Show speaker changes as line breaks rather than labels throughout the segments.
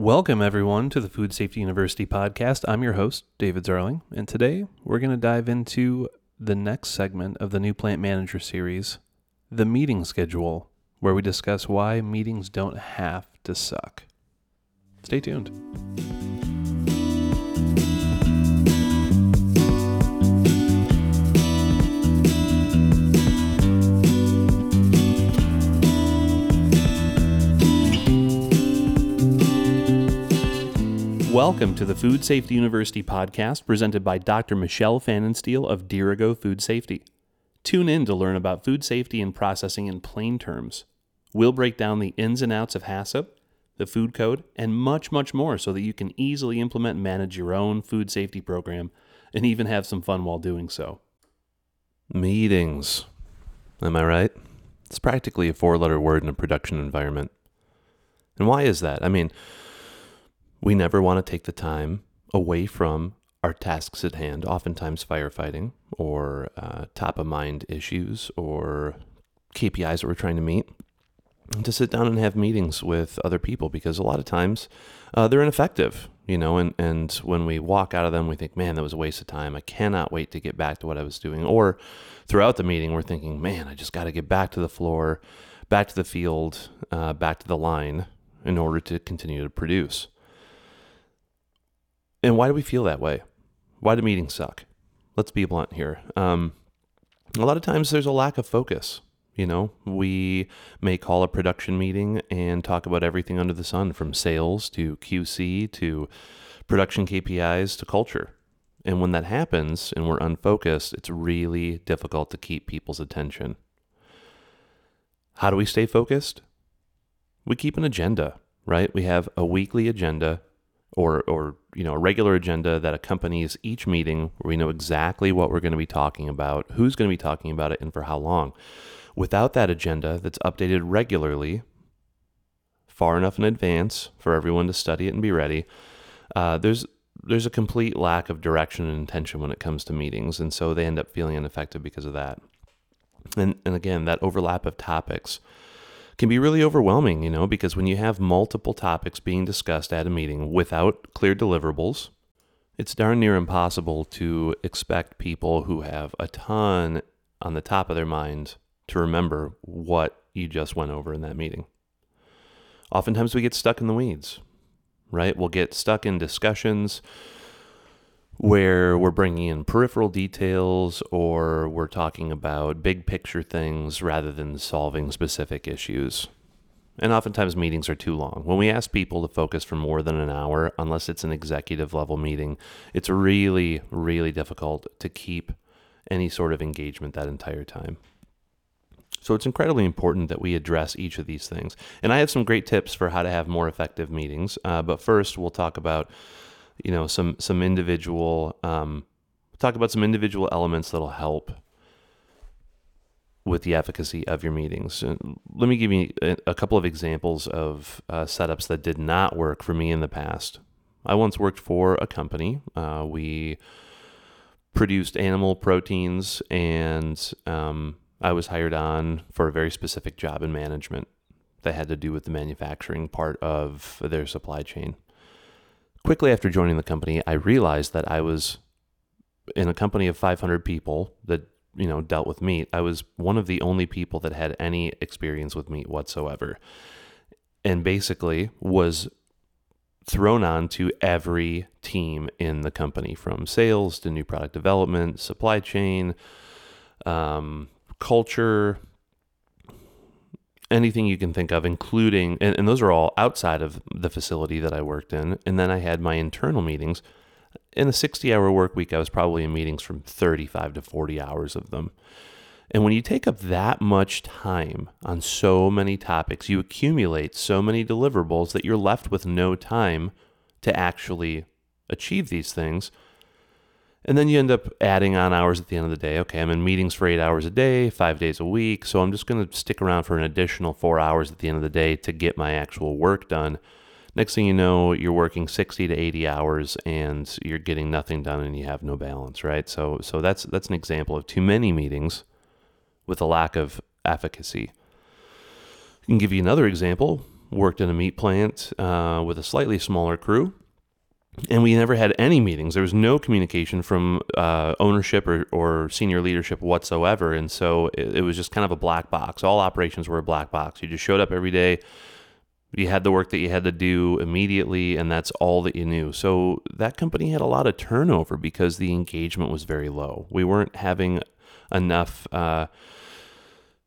Welcome, everyone, to the Food Safety University podcast. I'm your host, David Zarling, and today we're going to dive into the next segment of the new Plant Manager series, the meeting schedule, where we discuss why meetings don't have to suck. Stay tuned. Welcome to the Food Safety University podcast presented by Dr. Michelle Fannensteel of Dirigo Food Safety. Tune in to learn about food safety and processing in plain terms. We'll break down the ins and outs of HACCP, the food code, and much, much more so that you can easily implement and manage your own food safety program and even have some fun while doing so. Meetings. Am I right? It's practically a four letter word in a production environment. And why is that? I mean, we never want to take the time away from our tasks at hand, oftentimes firefighting or uh, top of mind issues or KPIs that we're trying to meet, to sit down and have meetings with other people because a lot of times uh, they're ineffective, you know, and, and when we walk out of them, we think, man, that was a waste of time. I cannot wait to get back to what I was doing. Or throughout the meeting, we're thinking, man, I just got to get back to the floor, back to the field, uh, back to the line in order to continue to produce. And why do we feel that way? Why do meetings suck? Let's be blunt here. Um, a lot of times there's a lack of focus. You know, we may call a production meeting and talk about everything under the sun from sales to QC to production KPIs to culture. And when that happens and we're unfocused, it's really difficult to keep people's attention. How do we stay focused? We keep an agenda, right? We have a weekly agenda or or you know a regular agenda that accompanies each meeting where we know exactly what we're going to be talking about, who's going to be talking about it, and for how long. Without that agenda that's updated regularly, far enough in advance for everyone to study it and be ready, uh, there's there's a complete lack of direction and intention when it comes to meetings, and so they end up feeling ineffective because of that. And and again, that overlap of topics can be really overwhelming, you know, because when you have multiple topics being discussed at a meeting without clear deliverables, it's darn near impossible to expect people who have a ton on the top of their mind to remember what you just went over in that meeting. Oftentimes we get stuck in the weeds, right? We'll get stuck in discussions where we're bringing in peripheral details or we're talking about big picture things rather than solving specific issues. And oftentimes meetings are too long. When we ask people to focus for more than an hour, unless it's an executive level meeting, it's really, really difficult to keep any sort of engagement that entire time. So it's incredibly important that we address each of these things. And I have some great tips for how to have more effective meetings. Uh, but first, we'll talk about you know some some individual um, talk about some individual elements that'll help with the efficacy of your meetings. let me give you a, a couple of examples of uh, setups that did not work for me in the past. I once worked for a company. Uh, we produced animal proteins, and um, I was hired on for a very specific job in management that had to do with the manufacturing part of their supply chain. Quickly after joining the company, I realized that I was in a company of 500 people that you know dealt with meat. I was one of the only people that had any experience with meat whatsoever, and basically was thrown on to every team in the company, from sales to new product development, supply chain, um, culture, anything you can think of, including, and, and, those are all outside of the facility that I worked in. And then I had my internal meetings. In a 60 hour work week, I was probably in meetings from 35 to 40 hours of them. And when you take up that much time on so many topics, you accumulate so many deliverables that you're left with no time to actually achieve these things. And then you end up adding on hours at the end of the day. Okay, I'm in meetings for eight hours a day, five days a week. So I'm just going to stick around for an additional four hours at the end of the day to get my actual work done. Next thing you know, you're working 60 to 80 hours and you're getting nothing done and you have no balance, right? So, so that's, that's an example of too many meetings with a lack of efficacy. I can give you another example worked in a meat plant uh, with a slightly smaller crew and we never had any meetings. There was no communication from uh, ownership or, or, senior leadership whatsoever, and so it, it, was just kind of a black box. All operations were a black box. You just showed up every day. You had the work that you had to do immediately, and that's all that you knew. So that company had a lot of turnover because the engagement was very low. We weren't having enough uh,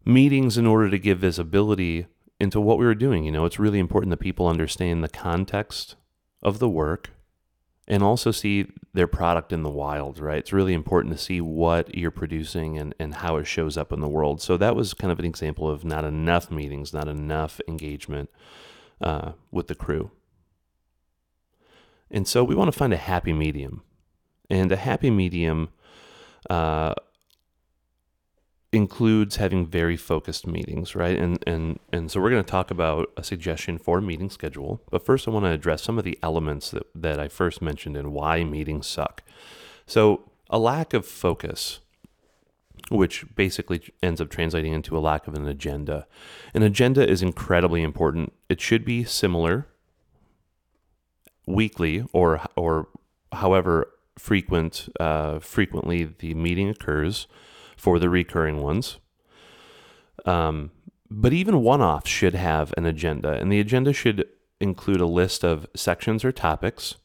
meetings in order to give visibility into what we were doing. You know, it's really important that people understand the context of the work and also see their product in the wild, right? It's really important to see what you're producing and, and how it shows up in the world. So that was kind of an example of not enough meetings, not enough engagement uh, with the crew. And so we want to find a happy medium. And a happy medium uh, includes having very focused meetings, right? And and and so we're going to talk about a suggestion for a meeting schedule. But first, I want to address some of the elements that that I first mentioned and why meetings suck. So a lack of focus, which basically ends up translating into a lack of an agenda. An agenda is incredibly important. It should be similar weekly or or however frequent uh, frequently the meeting occurs for the recurring ones. Um, but even one offs should have an agenda, and the agenda should include a list of sections or topics,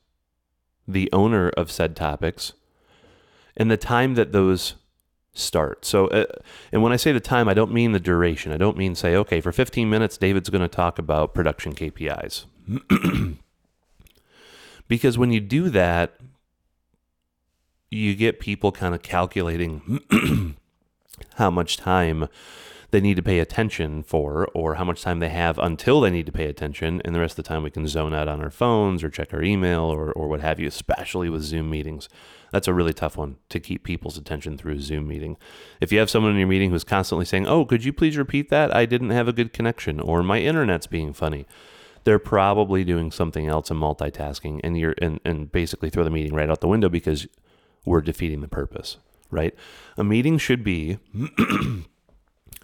the owner of said topics, and the time that those start. So, uh, and when I say the time, I don't mean the duration. I don't mean say, okay, for 15 minutes, David's going to talk about production KPIs. because when you do that, you get people kind of calculating how much time they need to pay attention for or how much time they have until they need to pay attention and the rest of the time we can zone out on our phones or check our email or, or what have you especially with zoom meetings. That's a really tough one to keep people's attention through a zoom meeting. If you have someone in your meeting who's constantly saying oh could you please repeat that? I didn't have a good connection or my internet's being funny they're probably doing something else and multitasking and you're and, and basically throw the meeting right out the window because we're defeating the purpose right? A meeting should be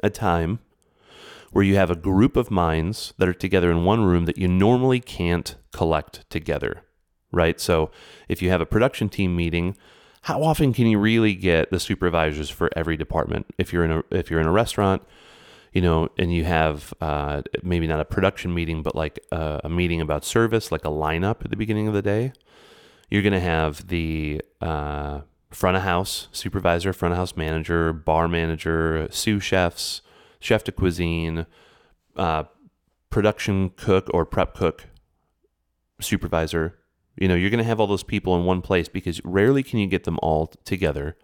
a time where you have a group of minds that are together in one room that you normally can't collect together, right? So if you have a production team meeting, how often can you really get the supervisors for every department? If you're in a if you're in a restaurant, you know, and you have uh, maybe not a production meeting, but like a, a, meeting about service, like a lineup at the beginning of the day, you're to have the uh, front of house supervisor, front of house manager, bar manager, sous chefs, chef de cuisine, uh, production cook or prep cook supervisor. You know, you're going to have all those people in one place because rarely can you get them all together.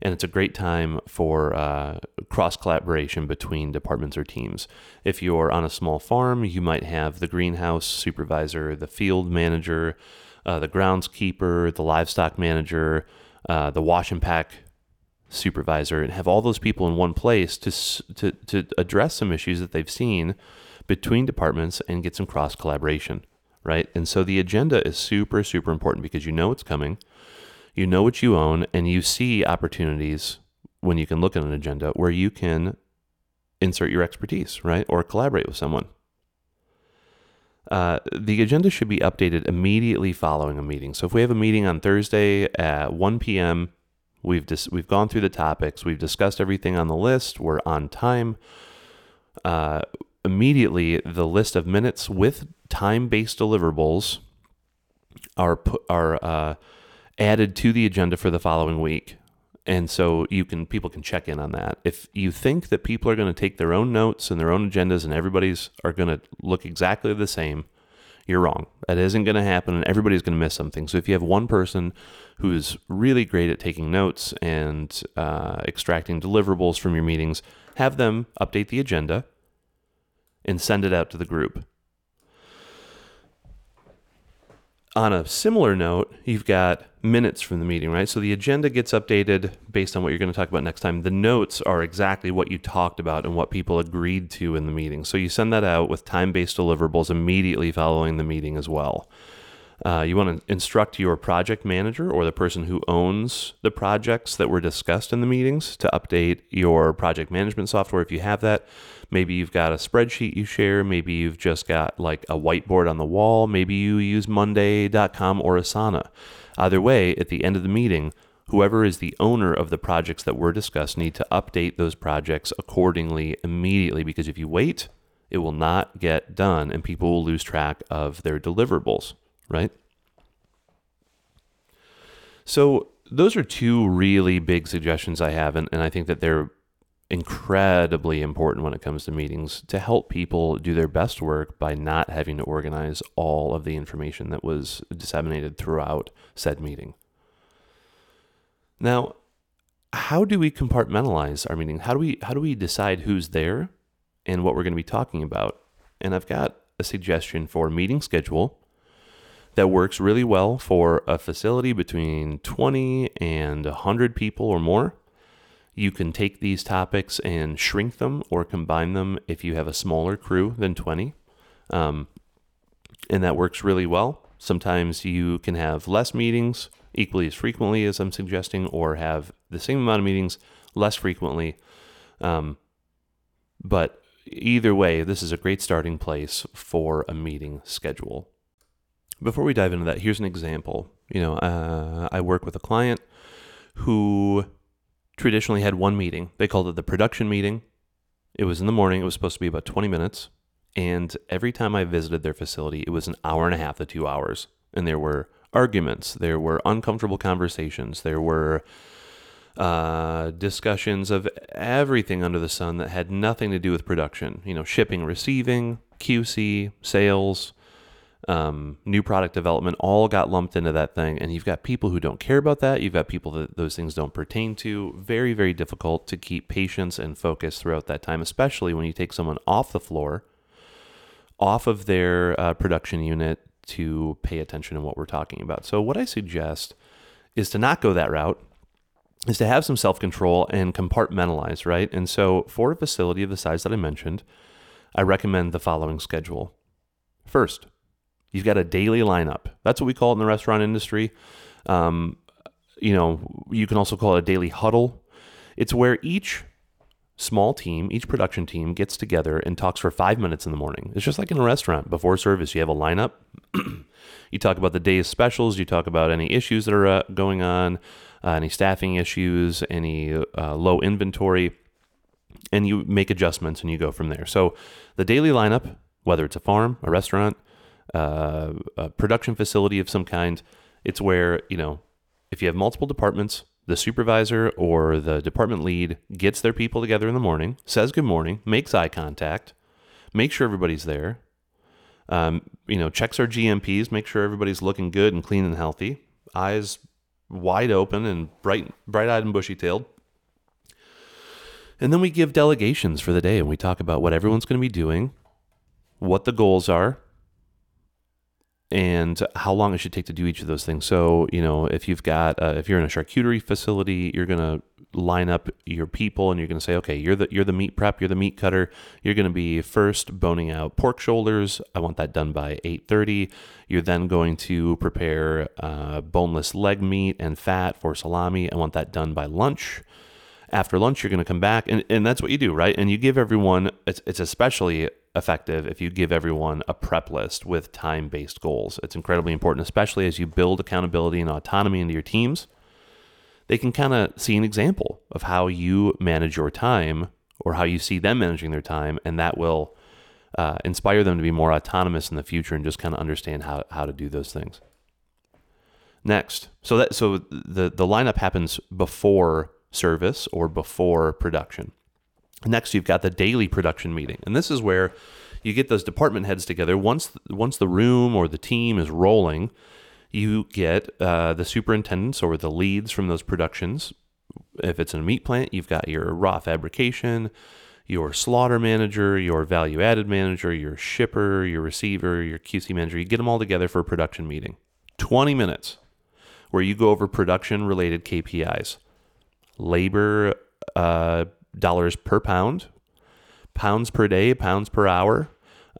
And it's a great time for uh, cross collaboration between departments or teams. If you're on a small farm, you might have the greenhouse supervisor, the field manager, uh, the groundskeeper, the livestock manager, uh, the wash and pack supervisor, and have all those people in one place to, to, to address some issues that they've seen between departments and get some cross collaboration, right? And so the agenda is super, super important because you know it's coming, you know what you own, and you see opportunities when you can look at an agenda where you can insert your expertise, right? Or collaborate with someone. Uh, the agenda should be updated immediately following a meeting. So if we have a meeting on Thursday at 1 p.m., we've dis- we've gone through the topics, we've discussed everything on the list, we're on time. Uh, immediately, the list of minutes with time-based deliverables are put, are uh, added to the agenda for the following week and so you can people can check in on that. If you think that people are going to take their own notes and their own agendas and everybody's are going to look exactly the same you're wrong. That isn't going to happen and everybody's going to miss something. So if you have one person who's really great at taking notes and uh, extracting deliverables from your meetings have them update the agenda and send it out to the group on a similar note, you've got minutes from the meeting, right? So the agenda gets updated based on what you're going to talk about next time. The notes are exactly what you talked about and what people agreed to in the meeting. So you send that out with time based deliverables immediately following the meeting as well. Uh, you want to instruct your project manager or the person who owns the projects that were discussed in the meetings to update your project management software if you have that. Maybe you've got a spreadsheet you share. Maybe you've just got like a whiteboard on the wall. Maybe you use Monday.com or Asana. Either way, at the end of the meeting, whoever is the owner of the projects that were discussed need to update those projects accordingly immediately because if you wait, it will not get done and people will lose track of their deliverables right? So, those are two really big suggestions I have, and, and I think that they're incredibly important when it comes to meetings to help people do their best work by not having to organize all of the information that was disseminated throughout said meeting. Now, how do we compartmentalize our meeting? How do we how do we decide who's there and what we're going to be talking about? And I've got a suggestion for meeting schedule that works really well for a facility between 20 and 100 people or more. You can take these topics and shrink them or combine them if you have a smaller crew than 20. Um, and that works really well. Sometimes you can have less meetings equally as frequently as I'm suggesting, or have the same amount of meetings less frequently. Um, but either way, this is a great starting place for a meeting schedule. Before we dive into that, here's an example. You know, uh, I work with a client who traditionally had one meeting. They called it the production meeting. It was in the morning. It was supposed to be about 20 minutes. And every time I visited their facility, it was an hour and a half to two hours. And there were arguments, there were uncomfortable conversations, there were uh, discussions of everything under the sun that had nothing to do with production. You know, shipping, receiving, QC, sales, um, new product development all got lumped into that thing. And you've got people who don't care about that. You've got people that those things don't pertain to. Very, very difficult to keep patience and focus throughout that time, especially when you take someone off the floor, off of their uh, production unit to pay attention to what we're talking about. So, what I suggest is to not go that route. Is to have some self control and compartmentalize, right? And so, for a facility of the size that I mentioned, I recommend the following schedule. First, You've got a daily lineup. That's what we call it in the restaurant industry. Um, you know, you can also call it a daily huddle. It's where each small team, each production team gets together and talks for five minutes in the morning. It's just like in a restaurant before service. You have a lineup. you talk about the day's specials. You talk about any issues that are uh, going on, uh, any staffing issues, any uh, low inventory, and you make adjustments and you go from there. So the daily lineup, whether it's a farm, a restaurant, uh, a production facility of some kind. It's where, you know, if you have multiple departments, the supervisor or the department lead gets their people together in the morning, says good morning, makes eye contact, makes sure everybody's there, um, you know, checks our GMPs, make sure everybody's looking good and clean and healthy, eyes wide open and bright, bright-eyed and bushy-tailed. And then we give delegations for the day and we talk about what everyone's going to be doing, what the goals are, and how long it should take to do each of those things. So, you know, if you've got, uh, if you're in a charcuterie facility, you're going to line up your people and you're going to say, okay, you're the, you're the meat prep, you're the meat cutter. You're going to be first boning out pork shoulders. I want that done by 8.30. You're then going to prepare uh, boneless leg meat and fat for salami. I want that done by lunch after lunch you're going to come back and, and that's what you do right and you give everyone it's, it's especially effective if you give everyone a prep list with time based goals. It's incredibly important, especially as you build accountability and autonomy into your teams. They can kind of see an example of how you manage your time or how you see them managing their time, and that will uh, inspire them to be more autonomous in the future and just kind of understand how, how to do those things. Next, so that so the the lineup happens before service or before production. Next, you've got the daily production meeting, and this is where you get those department heads together. Once once the room or the team is rolling, you get uh, the superintendents or the leads from those productions. If it's in a meat plant, you've got your raw fabrication, your slaughter manager, your value added manager, your shipper, your receiver, your QC manager. You get them all together for a production meeting. 20 minutes where you go over production related KPIs, labor, uh, dollars per pound, pounds per day, pounds per hour,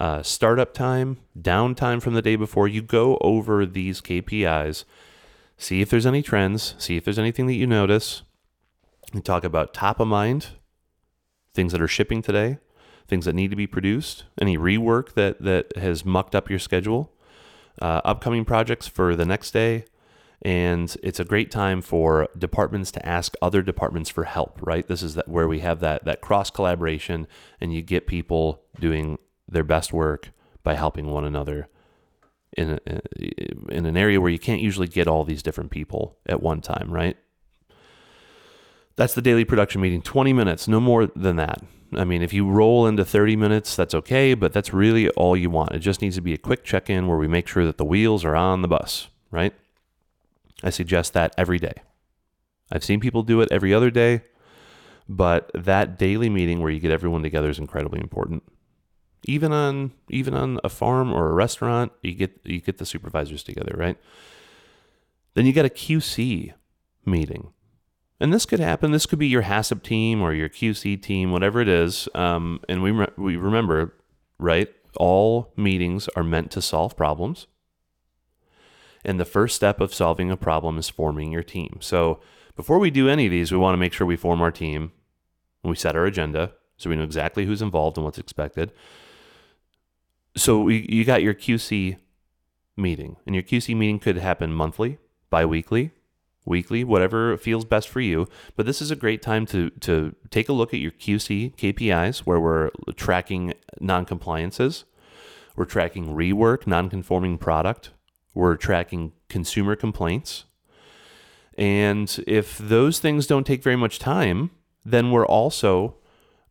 uh, startup time, downtime from the day before. You go over these KPIs, see if there's any trends, see if there's anything that you notice. You talk about top of mind, things that are shipping today, things that need to be produced, any rework that that has mucked up your schedule, uh, upcoming projects for the next day, and it's a great time for departments to ask other departments for help. Right, this is that where we have that that cross collaboration, and you get people doing their best work by helping one another. In, a, in an area where you can't usually get all these different people at one time, right? That's the daily production meeting, 20 minutes, no more than that. I mean, if you roll into 30 minutes, that's okay, but that's really all you want. It just needs to be a quick check in where we make sure that the wheels are on the bus, right? I suggest that every day. I've seen people do it every other day, but that daily meeting where you get everyone together is incredibly important. Even on even on a farm or a restaurant, you get you get the supervisors together, right? Then you got a QC meeting. And this could happen. This could be your HACCP team or your QC team, whatever it is. Um, and we, re- we remember, right? All meetings are meant to solve problems. And the first step of solving a problem is forming your team. So before we do any of these, we want to make sure we form our team. We set our agenda so we know exactly who's involved and what's expected. So we, you got your QC meeting, and your QC meeting could happen monthly, bi weekly, weekly, whatever feels best for you. But this is a great time to to take a look at your QC KPIs where we're tracking non-compliances, we're tracking rework, non-conforming product, we're tracking consumer complaints. And if those things don't take very much time, then we're also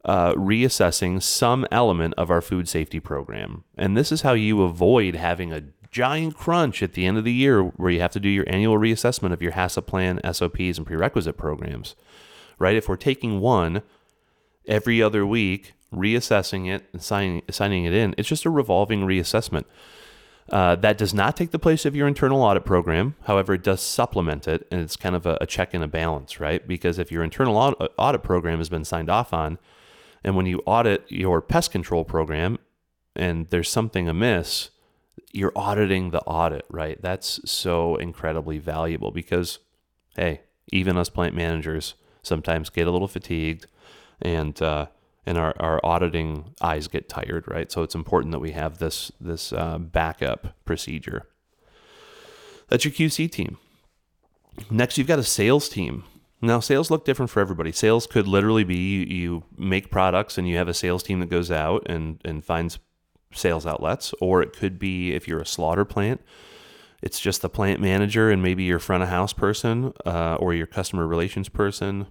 uh, reassessing some element of our food safety program. And this is how you avoid having a giant crunch at the end of the year where you have to do your annual reassessment of your HACCP plan, SOPs, and prerequisite programs, right? If we're taking one every other week, reassessing it and signing, signing it in, it's just a revolving reassessment. Uh, that does not take the place of your internal audit program. However, it does supplement it, and it's kind of a, a check and a balance, right? Because if your internal audit, audit program has been signed off on, and when you audit your pest control program and there's something amiss, you're auditing the audit, right? That's so incredibly valuable because, hey, even us plant managers sometimes get a little fatigued and, uh, and our, our auditing eyes get tired, right? So it's important that we have this, this uh, backup procedure. That's your QC team. Next, you've got a sales team. Now, sales look different for everybody. Sales could literally be you, make products and you have a sales team that goes out and, and finds sales outlets, or it could be if you're a slaughter plant, it's just the plant manager and maybe your front of house person uh, or your customer relations person,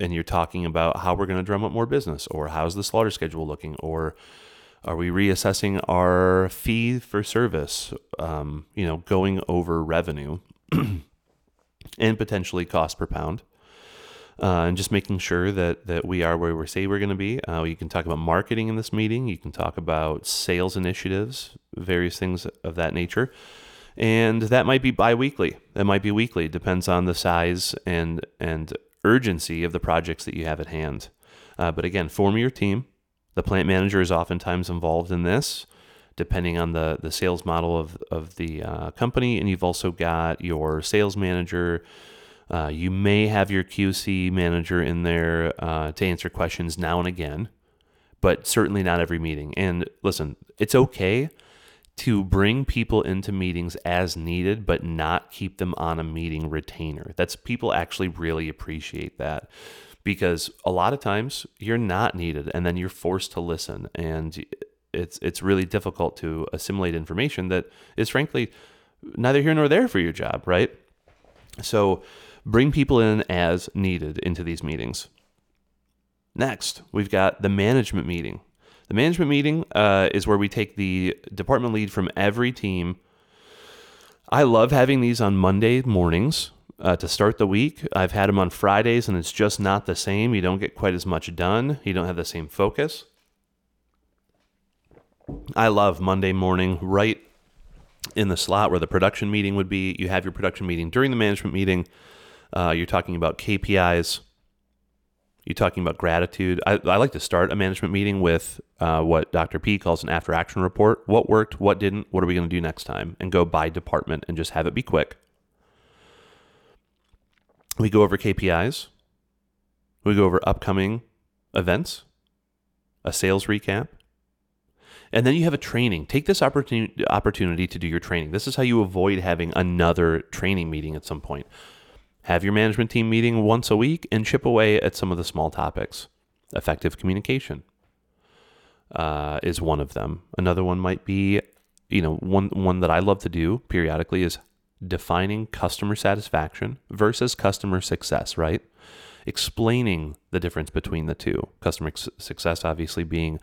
and you're talking about how we're going to drum up more business, or how's the slaughter schedule looking, or are we reassessing our fee for service? Um, you know, going over revenue and potentially cost per pound uh, and just making sure that that we are where we say we're going to be. Uh, you can talk about marketing in this meeting. You can talk about sales initiatives, various things of that nature, and that might be biweekly. That might be weekly. Depends on the size and and urgency of the projects that you have at hand. Uh, but again, form your team. The plant manager is oftentimes involved in this, depending on the the sales model of of the uh, company, and you've also got your sales manager uh, you may have your QC manager in there uh, to answer questions now and again, but certainly not every meeting. And listen, it's okay to bring people into meetings as needed, but not keep them on a meeting retainer. That's people actually really appreciate that because a lot of times you're not needed and then you're forced to listen and it's it's really difficult to assimilate information that is frankly neither here nor there for your job, right? So Bring people in as needed into these meetings. Next, we've got the management meeting. The management meeting uh, is where we take the department lead from every team. I love having these on Monday mornings uh, to start the week. I've had them on Fridays, and it's just not the same. You don't get quite as much done, you don't have the same focus. I love Monday morning, right in the slot where the production meeting would be. You have your production meeting during the management meeting. Uh, you're talking about KPIs You're talking about gratitude. I, I like to start a management meeting with uh, what Dr. P calls an after action report. What worked, what didn't, what are we going to do next time? And go by department and just have it be quick. We go over KPIs. We go over upcoming events, a sales recap, and then you have a training. Take this opportunity opportunity to do your training. This is how you avoid having another training meeting at some point. Have your management team meeting once a week and chip away at some of the small topics. Effective communication uh, is one of them. Another one might be, you know, one one that I love to do periodically is defining customer satisfaction versus customer success. Right, explaining the difference between the two. Customer success, obviously, being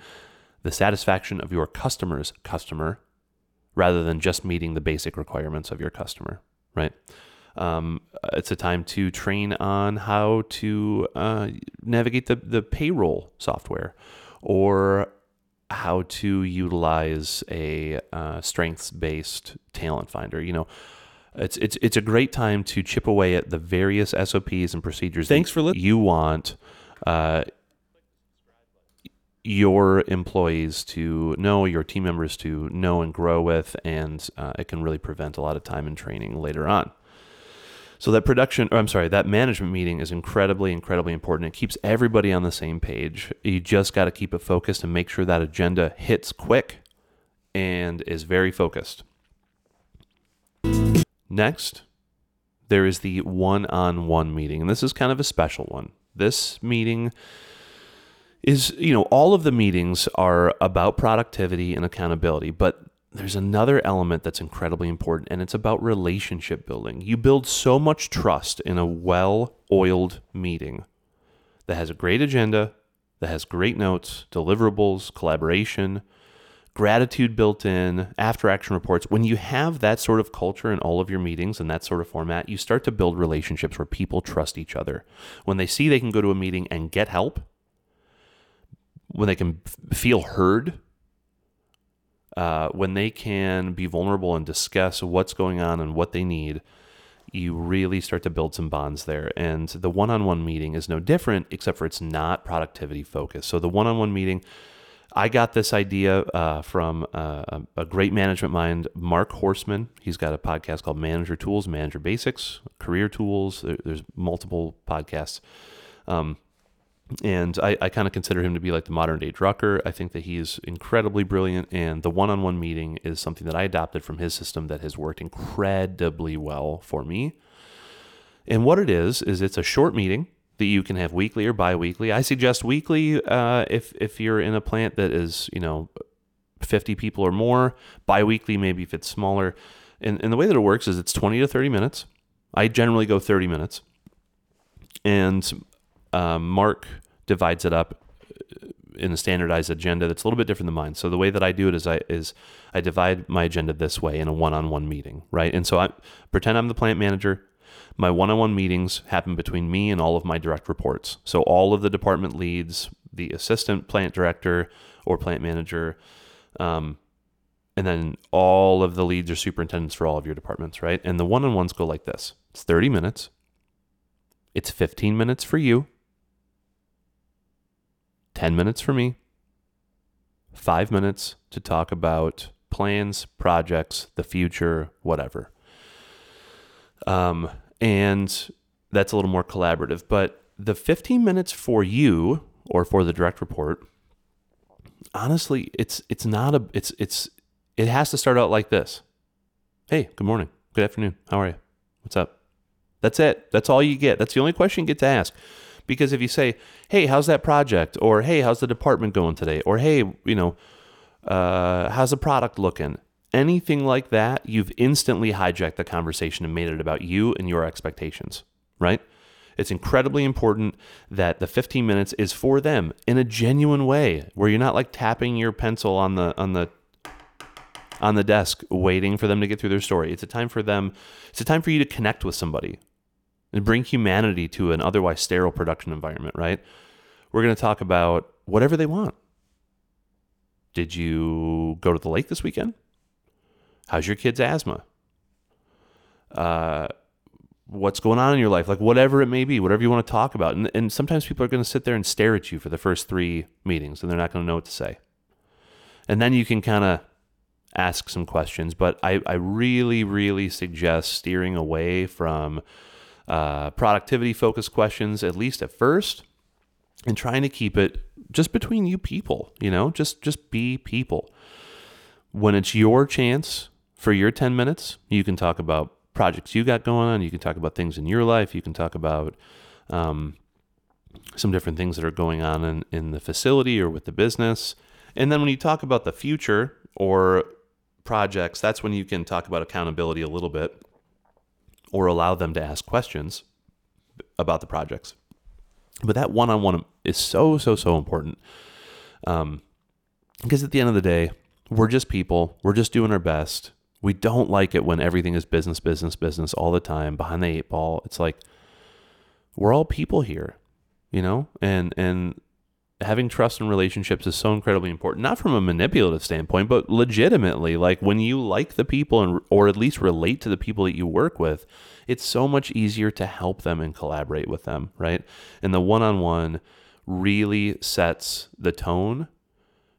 the satisfaction of your customer's customer rather than just meeting the basic requirements of your customer. Right. Um, it's a time to train on how to uh, navigate the, the payroll software or how to utilize a uh, strengths based talent finder. You know, it's, it's, it's a great time to chip away at the various SOPs and procedures
Thanks for li-
you want uh, your employees to know, your team members to know and grow with, and uh, it can really prevent a lot of time and training later on. So that production, or I'm sorry, that management meeting is incredibly, incredibly important. It keeps everybody on the same page. You just got to keep it focused and make sure that agenda hits quick and is very focused. Next, there is the one on one meeting, and this is kind of a special one. This meeting is, you know, all of the meetings are about productivity and accountability, but there's another element that's incredibly important, and it's about relationship building. You build so much trust in a well oiled meeting that has a great agenda, that has great notes, deliverables, collaboration, gratitude built in, after action reports. When you have that sort of culture in all of your meetings and that sort of format, you start to build relationships where people trust each other. When they see they can go to a meeting and get help, when they can feel heard uh, when they can be vulnerable and discuss what's going on and what they need, you really start to build some bonds there. And the one on one meeting is no different, except for it's not productivity focused. So the one on one meeting, I got this idea uh, from uh, a great management mind, Mark Horstman. He's got a podcast called Manager Tools, Manager Basics, Career Tools. there's multiple podcasts. Um, and I, I kind of consider him to be like the modern day Drucker. I think that he's incredibly brilliant, and the one on one meeting is something that I adopted from his system that has worked incredibly well for me. And what it is, is it's a short meeting that you can have weekly or bi weekly. I suggest weekly uh, if, if you're in a plant that is, you know, 50 people or more, bi weekly, maybe if it's smaller. And, and the way that it works is it's 20 to 30 minutes. I generally go 30 minutes. And um, Mark divides it up in a standardized agenda that's a little bit different than mine. So the way that I do it is I is I divide my agenda this way in a one-on-one meeting, right? And so I pretend I'm the plant manager. My one-on-one meetings happen between me and all of my direct reports. So all of the department leads, the assistant plant director or plant manager, um, and then all of the leads or superintendents for all of your departments, right? And the one-on-ones go like this: it's 30 minutes. It's 15 minutes for you 10 minutes for me, five minutes to talk about plans, projects, the future, whatever. Um, and that's a little more collaborative. But the 15 minutes for you or for the direct report, honestly, it's it's not a it's it's it has to start out like this. Hey, good morning. Good afternoon. How are you? What's up? That's it. That's all you get. That's the only question you get to ask. Because if you say, hey, how's that project? Or hey, how's the department going today? Or hey, you know, uh, how's the product looking? Anything like that, you've instantly hijacked the conversation and made it about you and your expectations, right? It's incredibly important that the 15 minutes is for them in a genuine way, where you're not like tapping your pencil on the on the on the desk waiting for them to get through their story. It's a time for them. It's a time for you to connect with somebody and bring humanity to an otherwise sterile production environment, right? We're going to talk about whatever they want. Did you go to the lake this weekend? How's your kid's asthma? Uh, what's going on in your life, like whatever it may be, whatever you want to talk about. And, and sometimes people are going to sit there and stare at you for the first three meetings and they're not going to know what to say. And then you can kind of ask some questions. But I, I really, really suggest steering away from uh, productivity focused questions, at least at first, and trying to keep it just between you people, you know, just just be people. When it's your chance for your 10 minutes, you can talk about projects you got going on. You can talk about things in your life. You can talk about um, some different things that are going on in, in the facility or with the business. And then when you talk about the future or projects, that's when you can talk about accountability a little bit or allow them to ask questions about the projects. But that one on one is so, so, so important. Um, because at the end of the day, we're just people, we're just doing our best. We don't like it when everything is business, business, business all the time behind the eight ball. It's like we're all people here, you know? And and having trust in relationships is so incredibly important not from a manipulative standpoint but legitimately like when you like the people and or at least relate to the people that you work with it's so much easier to help them and collaborate with them right? And the one-on-one really sets the tone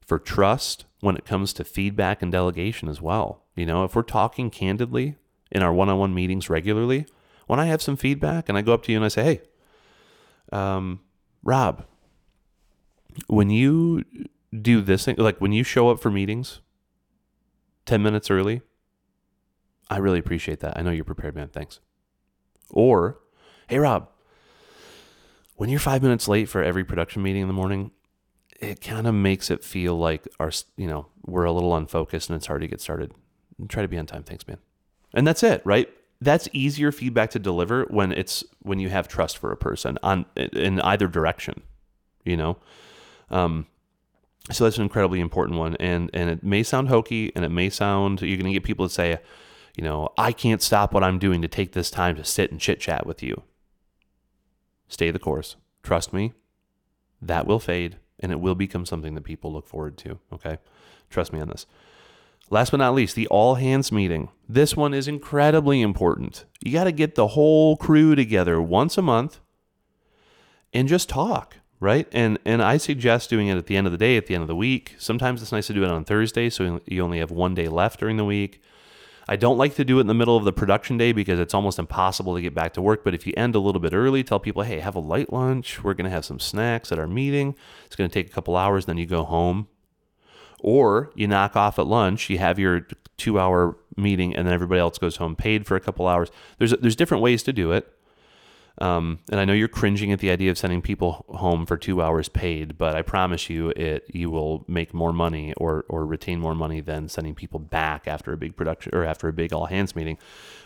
for trust when it comes to feedback and delegation as well. You know if we're talking candidly in our one-on-one meetings regularly when i have some feedback and i go up to you and i say hey um, rob when you do this thing, like when you show up for meetings 10 minutes early, I really appreciate that. I know you're prepared, man. Thanks. Or, hey, Rob, when you're five minutes late for every production meeting in the morning, it kind of makes it feel like our, you know, we're a little unfocused and it's hard to get started. Try to be on time. Thanks, man. And that's it, right? That's easier feedback to deliver when it's when you have trust for a person on in either direction, you know. Um, so that's an incredibly important one, and and it may sound hokey, and it may sound you're going to get people to say, you know, I can't stop what I'm doing to take this time to sit and chit chat with you. Stay the course. Trust me, that will fade, and it will become something that people look forward to. Okay, trust me on this. Last but not least, the all hands meeting. This one is incredibly important. You got to get the whole crew together once a month and just talk right? And and I suggest doing it at the end of the day, at the end of the week. Sometimes it's nice to do it on Thursday, so you only have one day left during the week. I don't like to do it in the middle of the production day because it's almost impossible to get back to work. But if you end a little bit early, tell people, hey, have a light lunch. We're going to have some snacks at our meeting. It's going to take a couple hours, then you go home. Or you knock off at lunch, you have your two hour meeting, and then everybody else goes home paid for a couple hours. There's, there's different ways to do it. Um, and I know you're cringing at the idea of sending people home for two hours paid, but I promise you, it you will make more money or or retain more money than sending people back after a big production or after a big all hands meeting.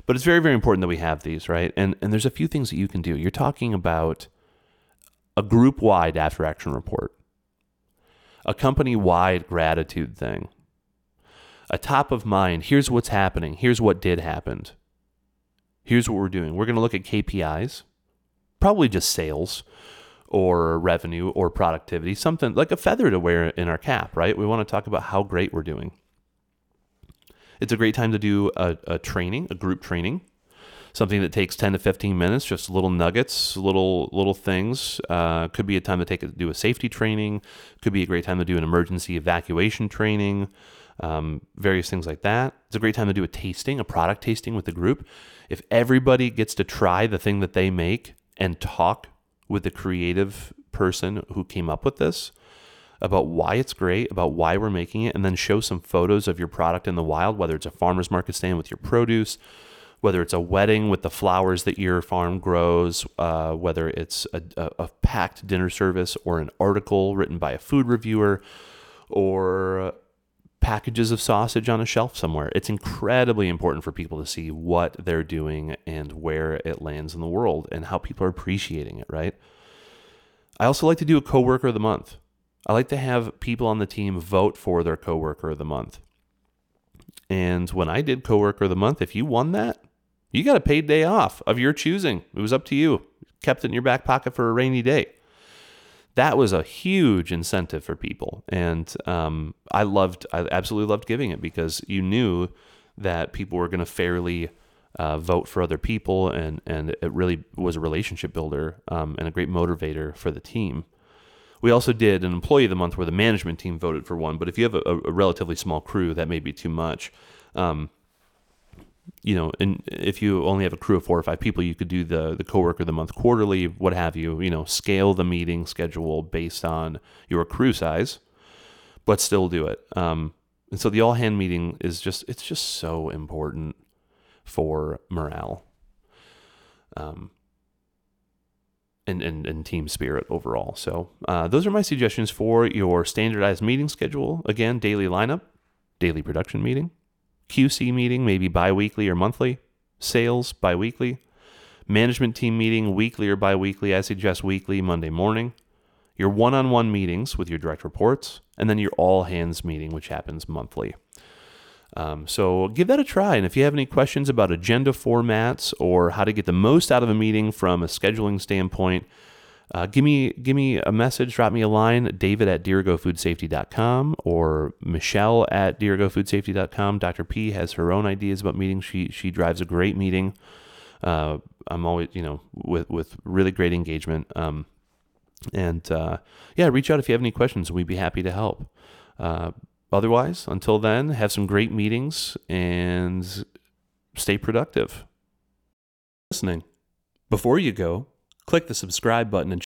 But it's very very important that we have these right, and and there's a few things that you can do. You're talking about a group wide after action report, a company wide gratitude thing, a top of mind. Here's what's happening. Here's what did happen. Here's what we're doing. We're going to look at KPIs probably just sales or revenue or productivity, something like a feather to wear in our cap, right? We want to talk about how great we're doing. It's a great time to do a, a training, a group training, something that takes 10 to 15 minutes, just little nuggets, little little things. Uh, could be a time to take a, do a safety training. Could be a great time to do an emergency evacuation training. Um, various things like that. It's a great time to do a tasting, a product tasting with the group. If everybody gets to try the thing that they make and talk with the creative person who came up with this about why it's great, about why we're making it, and then show some photos of your product in the wild, whether it's a farmer's market stand with your produce, whether it's a wedding with the flowers that your farm grows, uh, whether it's a, a, a packed dinner service or an article written by a food reviewer, or packages of sausage on a shelf somewhere. It's incredibly important for people to see what they're doing and where it lands in the world and how people are appreciating it, right? I also like to do a coworker of the month. I like to have people on the team vote for their coworker of the month. And when I did coworker of the month, if you won that, you got a paid day off of your choosing. It was up to you. Kept it in your back pocket for a rainy day that was a huge incentive for people. And um, I loved, I absolutely loved giving it because you knew that people were going to fairly uh, vote for other people, and and it really was a relationship builder um, and a great motivator for the team. We also did an employee of the month where the management team voted for one, but if you have a, a relatively small crew, that may be too much. Um, you know, and if you only have a crew of four or five people, you could do the the coworker of the month quarterly, what have you. You know, scale the meeting schedule based on your crew size, but still do it. Um, and so the all hand meeting is just it's just so important for morale. Um, and, and, and team spirit overall. So, uh, those are my suggestions for your standardized meeting schedule. Again, daily lineup, daily production meeting, QC meeting, maybe bi weekly or monthly, sales bi weekly, management team meeting weekly or bi weekly. I suggest weekly, Monday morning, your one on one meetings with your direct reports, and then your all hands meeting, which happens monthly. Um, so give that a try. And if you have any questions about agenda formats or how to get the most out of a meeting from a scheduling standpoint, uh, give me give me a message, drop me a line, David at DirigoFoodSafety.com or Michelle at DirigoFoodSafety.com. Dr. P has her own ideas about meetings. She she drives a great meeting. Uh, I'm always you know with with really great engagement. Um, and uh, yeah, reach out if you have any questions. We'd be happy to help. Uh, otherwise, until then, have some great meetings and stay productive. Listening. Before you go, click the subscribe button and